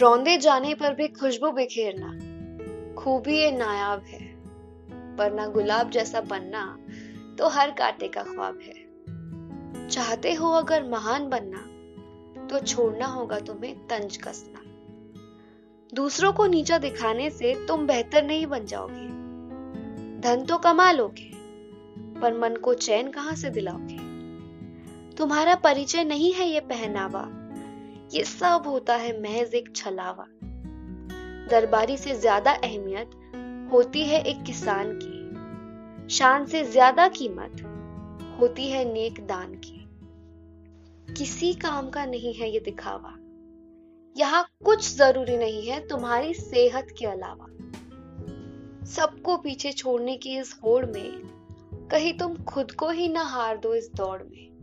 रौंदे जाने पर भी खुशबू बिखेरना खूबी ये नायाब है, वरना गुलाब जैसा बनना तो हर कांटे का ख्वाब है। चाहते हो अगर महान बनना तो छोड़ना होगा तुम्हें तंज कसना। दूसरों को नीचा दिखाने से तुम बेहतर नहीं बन जाओगे। धन तो कमा लोगे, पर मन को चैन कहाँ से दिलाओगे? तुम्हारा परिचय नहीं है ये पहनावा ये सब होता है महज एक छलावा। दरबारी से ज़्यादा अहमियत होती है एक किसान की। शान से ज़्यादा कीमत होती है नेक दान की। किसी काम का नहीं है ये दिखावा। यहाँ कुछ ज़रूरी नहीं है तुम्हारी सेहत के अलावा। सबको पीछे छोड़ने की इस होड़ में कहीं तुम खुद को ही ना हार दो इस दौड़ में।